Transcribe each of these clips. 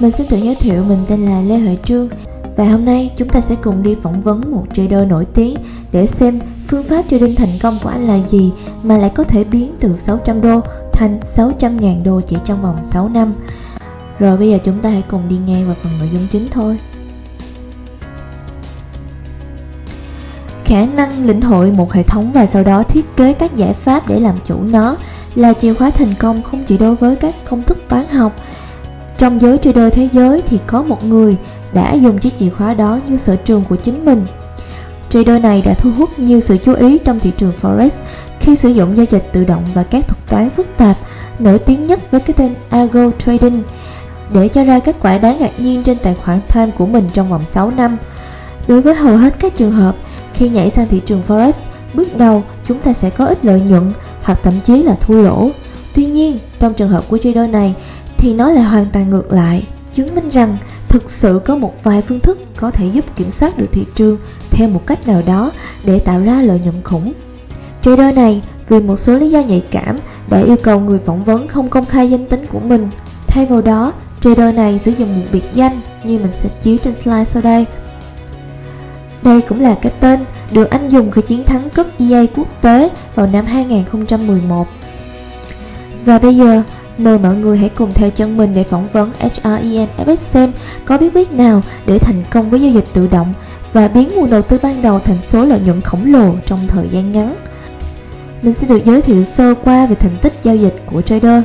Mình xin tự giới thiệu mình tên là Lê Huệ Trương và hôm nay chúng ta sẽ cùng đi phỏng vấn một trader nổi tiếng để xem phương pháp trading thành công của anh là gì mà lại có thể biến từ 600 đô thành 600 ngàn đô chỉ trong vòng 6 năm. Rồi bây giờ chúng ta hãy cùng đi nghe vào phần nội dung chính thôi. Khả năng lĩnh hội một hệ thống và sau đó thiết kế các giải pháp để làm chủ nó là chìa khóa thành công không chỉ đối với các công thức toán học. Trong giới trader thế giới thì có một người đã dùng chiếc chìa khóa đó như sở trường của chính mình. Trader này đã thu hút nhiều sự chú ý trong thị trường Forex khi sử dụng giao dịch tự động và các thuật toán phức tạp, nổi tiếng nhất với cái tên Algo Trading, để cho ra kết quả đáng ngạc nhiên trên tài khoản Palm của mình trong vòng 6 năm. Đối với hầu hết các trường hợp, khi nhảy sang thị trường Forex, bước đầu chúng ta sẽ có ít lợi nhuận hoặc thậm chí là thua lỗ. Tuy nhiên, trong trường hợp của trader này thì nó lại hoàn toàn ngược lại, chứng minh rằng thực sự có một vài phương thức có thể giúp kiểm soát được thị trường theo một cách nào đó để tạo ra lợi nhuận khủng. Trader này vì một số lý do nhạy cảm đã yêu cầu người phỏng vấn không công khai danh tính của mình. Thay vào đó, trader này sử dụng một biệt danh như mình sẽ chiếu trên slide sau đây. Đây cũng là cái tên được anh dùng khi chiến thắng cúp EA quốc tế vào năm 2011. Và bây giờ, mời mọi người hãy cùng theo chân mình để phỏng vấn HREN FX xem có bí quyết nào để thành công với giao dịch tự động và biến nguồn đầu tư ban đầu thành số lợi nhuận khổng lồ trong thời gian ngắn. Mình sẽ được giới thiệu sơ qua về thành tích giao dịch của trader.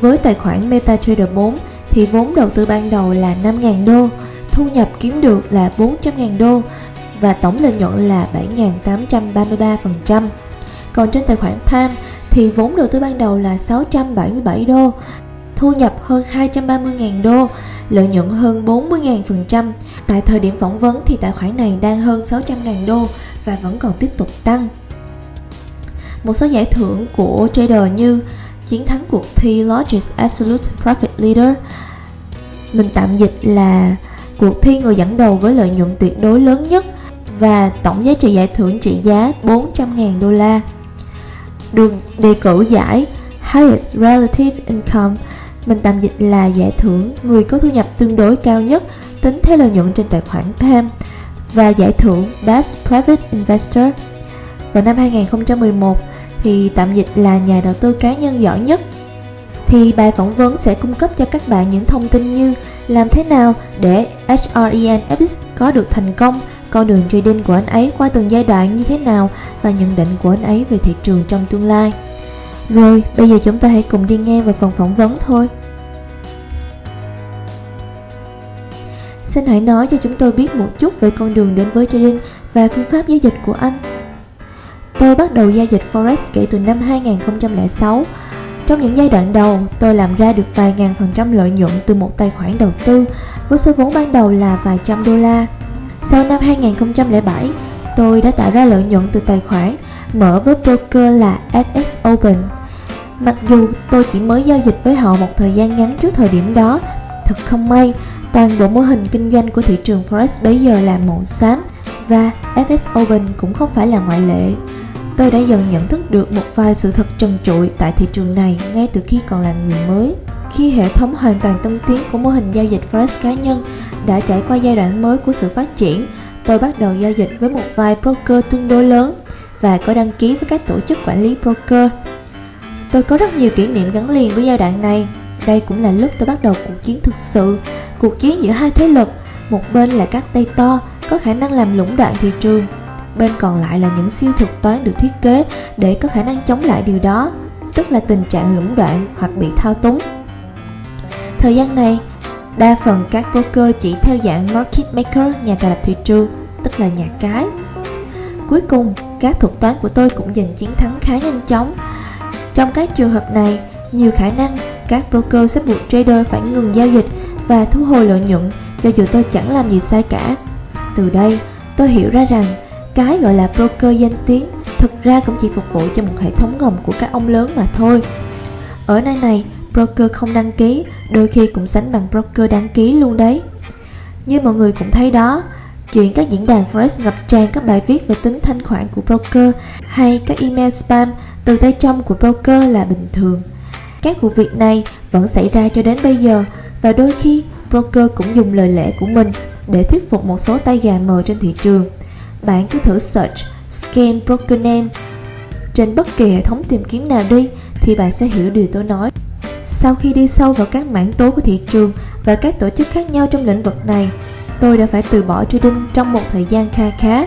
Với tài khoản MetaTrader 4 thì vốn đầu tư ban đầu là 5.000 đô, thu nhập kiếm được là 400.000 đô và tổng lợi nhuận là 7.833%. Còn trên tài khoản Palm thì vốn đầu tư ban đầu là 677 đô, thu nhập hơn 230.000 đô, lợi nhuận hơn 40.000%. Tại thời điểm phỏng vấn thì tài khoản này đang hơn 600.000 đô và vẫn còn tiếp tục tăng. Một số giải thưởng của trader như chiến thắng cuộc thi Largest Absolute Profit Leader mình tạm dịch là cuộc thi người dẫn đầu với lợi nhuận tuyệt đối lớn nhất và tổng giá trị giải thưởng trị giá 400.000 đô la. Được đề cử giải Highest Relative Income, mình tạm dịch là giải thưởng người có thu nhập tương đối cao nhất tính theo lợi nhuận trên tài khoản PAM và giải thưởng Best Private Investor. Vào năm 2011 thì tạm dịch là nhà đầu tư cá nhân giỏi nhất thì bài phỏng vấn sẽ cung cấp cho các bạn những thông tin như làm thế nào để HREN FX có được thành công con đường trading của anh ấy qua từng giai đoạn như thế nào và nhận định của anh ấy về thị trường trong tương lai. Rồi, bây giờ chúng ta hãy cùng đi nghe về phần phỏng vấn thôi. Xin hãy nói cho chúng tôi biết một chút về con đường đến với trading và phương pháp giao dịch của anh. Tôi bắt đầu giao dịch Forex kể từ năm 2006. Trong những giai đoạn đầu, tôi làm ra được vài ngàn phần trăm lợi nhuận từ một tài khoản đầu tư với số vốn ban đầu là vài trăm đô la. Sau năm 2007, tôi đã tạo ra lợi nhuận từ tài khoản mở với broker là FX Open. Mặc dù tôi chỉ mới giao dịch với họ một thời gian ngắn trước thời điểm đó, thật không may, toàn bộ mô hình kinh doanh của thị trường Forex bây giờ là màu xám và FX Open cũng không phải là ngoại lệ. Tôi đã dần nhận thức được một vài sự thật trần trụi tại thị trường này ngay từ khi còn là người mới. Khi hệ thống hoàn toàn tân tiến của mô hình giao dịch Forex cá nhân đã trải qua giai đoạn mới của sự phát triển, tôi bắt đầu giao dịch với một vài broker tương đối lớn và có đăng ký với các tổ chức quản lý broker. Tôi có rất nhiều kỷ niệm gắn liền với giai đoạn này. Đây cũng là lúc tôi bắt đầu cuộc chiến thực sự, cuộc chiến giữa hai thế lực, một bên là các tay to có khả năng làm lũng đoạn thị trường, bên còn lại là những siêu thuật toán được thiết kế để có khả năng chống lại điều đó, tức là tình trạng lũng đoạn hoặc bị thao túng. Thời gian này, Đa phần các broker chỉ theo dạng market maker, nhà tạo lập thị trường, tức là nhà cái. Cuối cùng, các thuật toán của tôi cũng giành chiến thắng khá nhanh chóng. Trong các trường hợp này, nhiều khả năng các broker sẽ buộc trader phải ngừng giao dịch và thu hồi lợi nhuận cho dù tôi chẳng làm gì sai cả. Từ đây, tôi hiểu ra rằng cái gọi là broker danh tiếng thực ra cũng chỉ phục vụ cho một hệ thống ngầm của các ông lớn mà thôi. Ở nơi này, broker không đăng ký đôi khi cũng sánh bằng broker đăng ký luôn đấy. Như mọi người cũng thấy đó, chuyện các diễn đàn Forex ngập tràn các bài viết về tính thanh khoản của broker hay các email spam từ tay trong của broker là bình thường. Các vụ việc này vẫn xảy ra cho đến bây giờ và đôi khi broker cũng dùng lời lẽ của mình để thuyết phục một số tay gà mờ trên thị trường. Bạn cứ thử search Scam Broker Name trên bất kỳ hệ thống tìm kiếm nào đi thì bạn sẽ hiểu điều tôi nói. Sau khi đi sâu vào các mảng tố của thị trường và các tổ chức khác nhau trong lĩnh vực này, tôi đã phải từ bỏ trading trong một thời gian kha khá.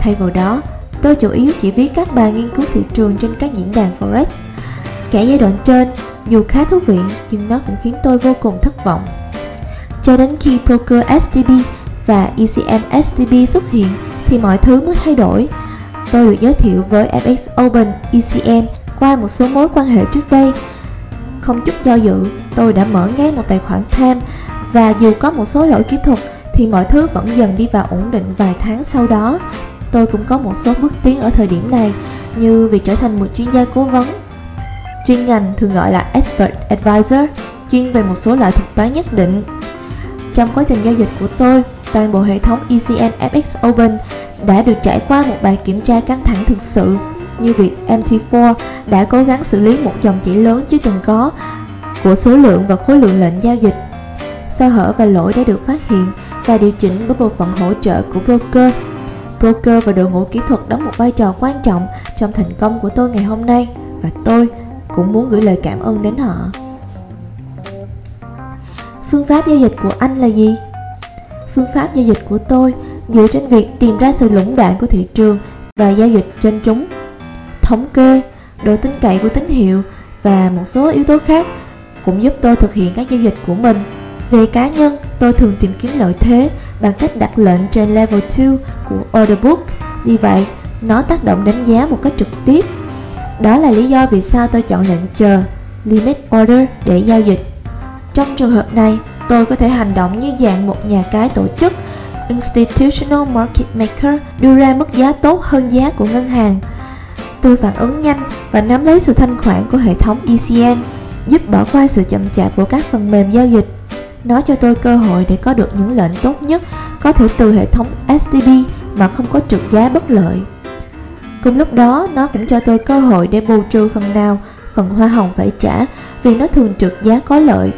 Thay vào đó, tôi chủ yếu chỉ viết các bài nghiên cứu thị trường trên các diễn đàn Forex. Cả giai đoạn trên, dù khá thú vị, nhưng nó cũng khiến tôi vô cùng thất vọng. Cho đến khi Broker STB và ECM STB xuất hiện thì mọi thứ mới thay đổi. Tôi được giới thiệu với FX Open ECM qua một số mối quan hệ trước đây. Không chút do dự, tôi đã mở ngay một tài khoản tham và dù có một số lỗi kỹ thuật thì mọi thứ vẫn dần đi vào ổn định vài tháng sau đó. Tôi cũng có một số bước tiến ở thời điểm này như việc trở thành một chuyên gia cố vấn. Chuyên ngành thường gọi là Expert Advisor, chuyên về một số loại thuật toán nhất định. Trong quá trình giao dịch của tôi, toàn bộ hệ thống ECN FX Open đã được trải qua một bài kiểm tra căng thẳng thực sự như việc MT4 đã cố gắng xử lý một dòng chỉ lớn chưa từng có của số lượng và khối lượng lệnh giao dịch. Sơ hở và lỗi đã được phát hiện và điều chỉnh bởi bộ phận hỗ trợ của broker. Broker và đội ngũ kỹ thuật đóng một vai trò quan trọng trong thành công của tôi ngày hôm nay và tôi cũng muốn gửi lời cảm ơn đến họ. Phương pháp giao dịch của anh là gì? Phương pháp giao dịch của tôi dựa trên việc tìm ra sự lũng đoạn của thị trường và giao dịch trên chúng. Thống kê, độ tin cậy của tín hiệu và một số yếu tố khác cũng giúp tôi thực hiện các giao dịch của mình. Về cá nhân, tôi thường tìm kiếm lợi thế bằng cách đặt lệnh trên level 2 của order book. Vì vậy, nó tác động đánh giá một cách trực tiếp. Đó là lý do vì sao tôi chọn lệnh chờ limit order để giao dịch. Trong trường hợp này, tôi có thể hành động như dạng một nhà cái tổ chức Institutional Market Maker đưa ra mức giá tốt hơn giá của ngân hàng. Tôi phản ứng nhanh và nắm lấy sự thanh khoản của hệ thống ECN, giúp bỏ qua sự chậm chạp của các phần mềm giao dịch. Nó cho tôi cơ hội để có được những lệnh tốt nhất có thể từ hệ thống STB mà không có trượt giá bất lợi. Cùng lúc đó, nó cũng cho tôi cơ hội để bù trừ phần nào phần hoa hồng phải trả vì nó thường trượt giá có lợi.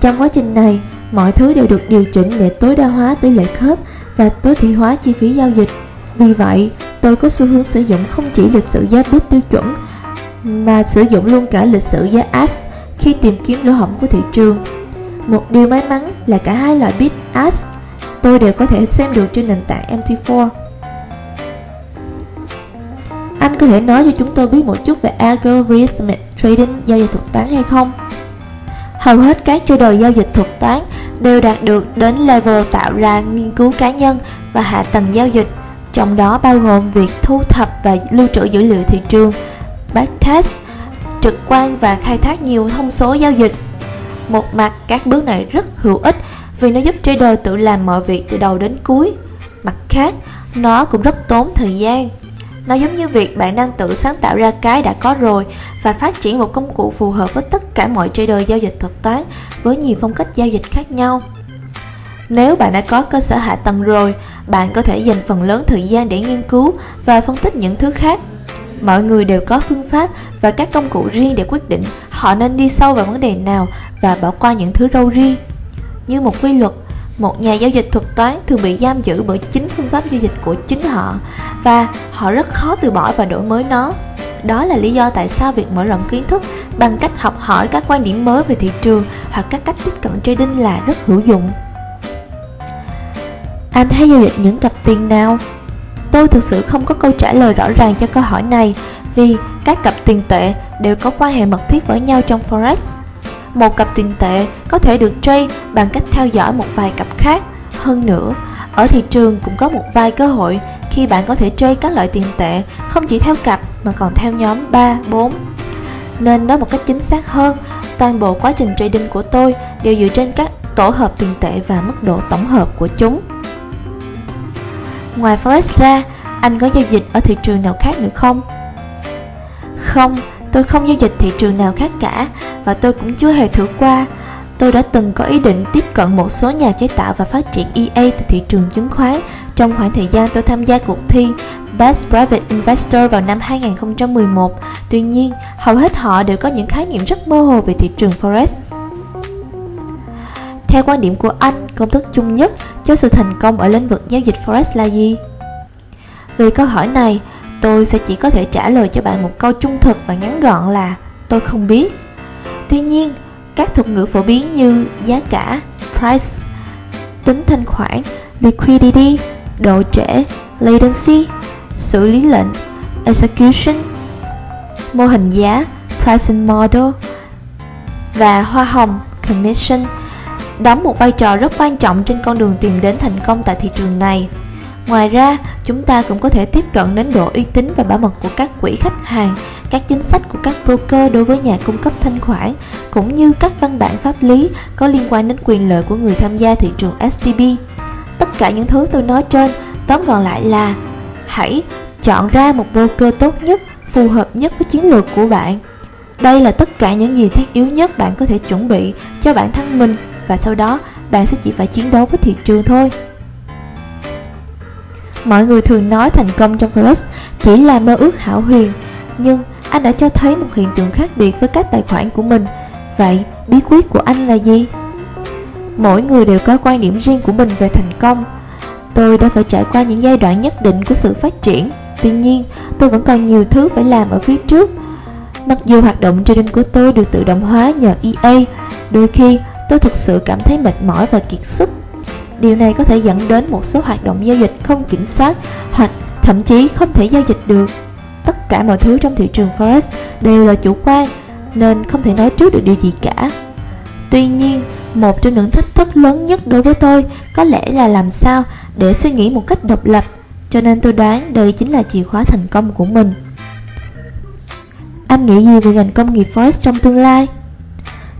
Trong quá trình này, mọi thứ đều được điều chỉnh để tối đa hóa tỷ lệ khớp và tối thiểu hóa chi phí giao dịch. Vì vậy, tôi có xu hướng sử dụng không chỉ lịch sử giá bút tiêu chuẩn mà sử dụng luôn cả lịch sử giá ASK khi tìm kiếm lỗ hổng của thị trường. Một điều may mắn là cả hai loại bit ASK tôi đều có thể xem được trên nền tảng MT4. Anh có thể nói cho chúng tôi biết một chút về algorithmic trading giao dịch thuật toán hay không? Hầu hết các trader giao dịch thuật toán đều đạt được đến level tạo ra nghiên cứu cá nhân và hạ tầng giao dịch, trong đó bao gồm việc thu thập và lưu trữ dữ liệu thị trường, backtest, trực quan và khai thác nhiều thông số giao dịch. Một mặt, các bước này rất hữu ích vì nó giúp trader tự làm mọi việc từ đầu đến cuối. Mặt khác, nó cũng rất tốn thời gian. Nó giống như việc bạn đang tự sáng tạo ra cái đã có rồi và phát triển một công cụ phù hợp với tất cả mọi trader giao dịch thuật toán với nhiều phong cách giao dịch khác nhau. Nếu bạn đã có cơ sở hạ tầng rồi, bạn có thể dành phần lớn thời gian để nghiên cứu và phân tích những thứ khác. Mọi người đều có phương pháp và các công cụ riêng để quyết định họ nên đi sâu vào vấn đề nào và bỏ qua những thứ râu ri. Như một quy luật, một nhà giao dịch thuật toán thường bị giam giữ bởi chính phương pháp giao dịch của chính họ và họ rất khó từ bỏ và đổi mới nó. Đó là lý do tại sao việc mở rộng kiến thức bằng cách học hỏi các quan điểm mới về thị trường hoặc các cách tiếp cận trading là rất hữu dụng. Anh hay giao dịch những cặp tiền nào? Tôi thực sự không có câu trả lời rõ ràng cho câu hỏi này vì các cặp tiền tệ đều có quan hệ mật thiết với nhau trong Forex một cặp tiền tệ có thể được trade bằng cách theo dõi một vài cặp khác. Hơn nữa, ở thị trường cũng có một vài cơ hội khi bạn có thể trade các loại tiền tệ không chỉ theo cặp mà còn theo nhóm 3, 4. Nên nói một cách chính xác hơn, toàn bộ quá trình trading của tôi đều dựa trên các tổ hợp tiền tệ và mức độ tổng hợp của chúng. Ngoài Forex ra, anh có giao dịch ở thị trường nào khác nữa không? Không, tôi không giao dịch thị trường nào khác cả và tôi cũng chưa hề thử qua. Tôi đã từng có ý định tiếp cận một số nhà chế tạo và phát triển EA từ thị trường chứng khoán trong khoảng thời gian tôi tham gia cuộc thi Best Private Investor vào năm 2011. Tuy nhiên, hầu hết họ đều có những khái niệm rất mơ hồ về thị trường Forex. Theo quan điểm của anh, công thức chung nhất cho sự thành công ở lĩnh vực giao dịch Forex là gì? Về câu hỏi này, tôi sẽ chỉ có thể trả lời cho bạn một câu trung thực và ngắn gọn là tôi không biết. Tuy nhiên, các thuật ngữ phổ biến như giá cả, price, tính thanh khoản, liquidity, độ trễ, latency, xử lý lệnh, execution, mô hình giá, pricing model và hoa hồng, commission đóng một vai trò rất quan trọng trên con đường tìm đến thành công tại thị trường này. Ngoài ra, chúng ta cũng có thể tiếp cận đến độ uy tín và bảo mật của các quỹ khách hàng, các chính sách của các broker đối với nhà cung cấp thanh khoản, cũng như các văn bản pháp lý có liên quan đến quyền lợi của người tham gia thị trường STB. Tất cả những thứ tôi nói trên, tóm gọn lại là hãy chọn ra một broker tốt nhất, phù hợp nhất với chiến lược của bạn. Đây là tất cả những gì thiết yếu nhất bạn có thể chuẩn bị cho bản thân mình và sau đó bạn sẽ chỉ phải chiến đấu với thị trường thôi. Mọi người thường nói thành công trong Forex chỉ là mơ ước hảo huyền, nhưng anh đã cho thấy một hiện tượng khác biệt với các tài khoản của mình. Vậy, bí quyết của anh là gì? Mỗi người đều có quan điểm riêng của mình về thành công. Tôi đã phải trải qua những giai đoạn nhất định của sự phát triển. Tuy nhiên, tôi vẫn còn nhiều thứ phải làm ở phía trước. Mặc dù hoạt động trading của tôi được tự động hóa nhờ EA, đôi khi tôi thực sự cảm thấy mệt mỏi và kiệt sức Điều này có thể dẫn đến một số hoạt động giao dịch không kiểm soát hoặc thậm chí không thể giao dịch được. Tất cả mọi thứ trong thị trường Forex đều là chủ quan nên không thể nói trước được điều gì cả. Tuy nhiên, một trong những thách thức lớn nhất đối với tôi có lẽ là làm sao để suy nghĩ một cách độc lập, cho nên tôi đoán đây chính là chìa khóa thành công của mình. Anh nghĩ gì về ngành công nghiệp Forex trong tương lai?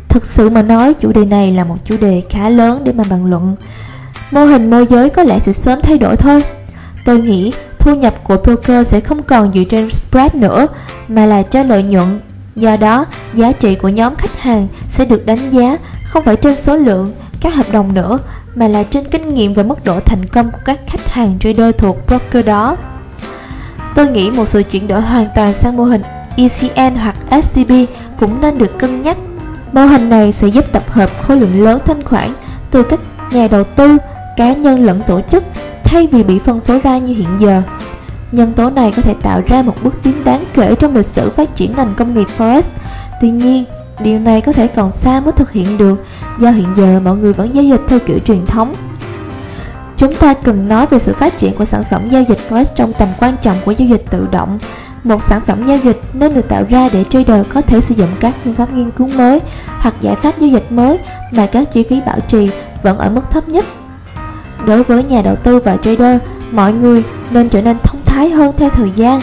Thực sự mà nói, chủ đề này là một chủ đề khá lớn để mà bàn luận mô hình môi giới có lẽ sẽ sớm thay đổi thôi. Tôi nghĩ thu nhập của broker sẽ không còn dựa trên spread nữa mà là cho lợi nhuận. Do đó, giá trị của nhóm khách hàng sẽ được đánh giá không phải trên số lượng các hợp đồng nữa mà là trên kinh nghiệm và mức độ thành công của các khách hàng trader thuộc broker đó. Tôi nghĩ một sự chuyển đổi hoàn toàn sang mô hình ECN hoặc STB cũng nên được cân nhắc. Mô hình này sẽ giúp tập hợp khối lượng lớn thanh khoản từ các nhà đầu tư cá nhân lẫn tổ chức thay vì bị phân phối ra như hiện giờ. Nhân tố này có thể tạo ra một bước tiến đáng kể trong lịch sử phát triển ngành công nghiệp Forex. Tuy nhiên, điều này có thể còn xa mới thực hiện được do hiện giờ mọi người vẫn giao dịch theo kiểu truyền thống. Chúng ta cần nói về sự phát triển của sản phẩm giao dịch Forex trong tầm quan trọng của giao dịch tự động. Một sản phẩm giao dịch nên được tạo ra để trader có thể sử dụng các phương pháp nghiên cứu mới hoặc giải pháp giao dịch mới mà các chi phí bảo trì vẫn ở mức thấp nhất Đối với nhà đầu tư và trader, mọi người nên trở nên thông thái hơn theo thời gian.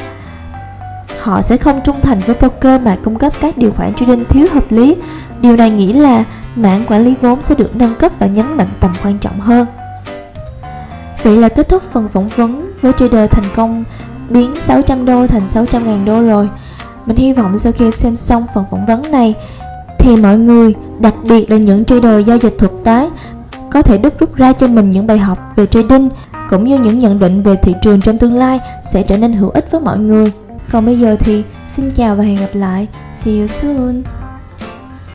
Họ sẽ không trung thành với broker mà cung cấp các điều khoản trading thiếu hợp lý. Điều này nghĩa là mảng quản lý vốn sẽ được nâng cấp và nhấn mạnh tầm quan trọng hơn. Vậy là kết thúc phần phỏng vấn với trader thành công biến 600 đô thành 600 ngàn đô rồi. Mình hy vọng sau khi xem xong phần phỏng vấn này thì mọi người, đặc biệt là những trader giao dịch thực tế có thể đúc rút ra cho mình những bài học về trading cũng như những nhận định về thị trường trong tương lai sẽ trở nên hữu ích với mọi người. Còn bây giờ thì xin chào và hẹn gặp lại. See you soon.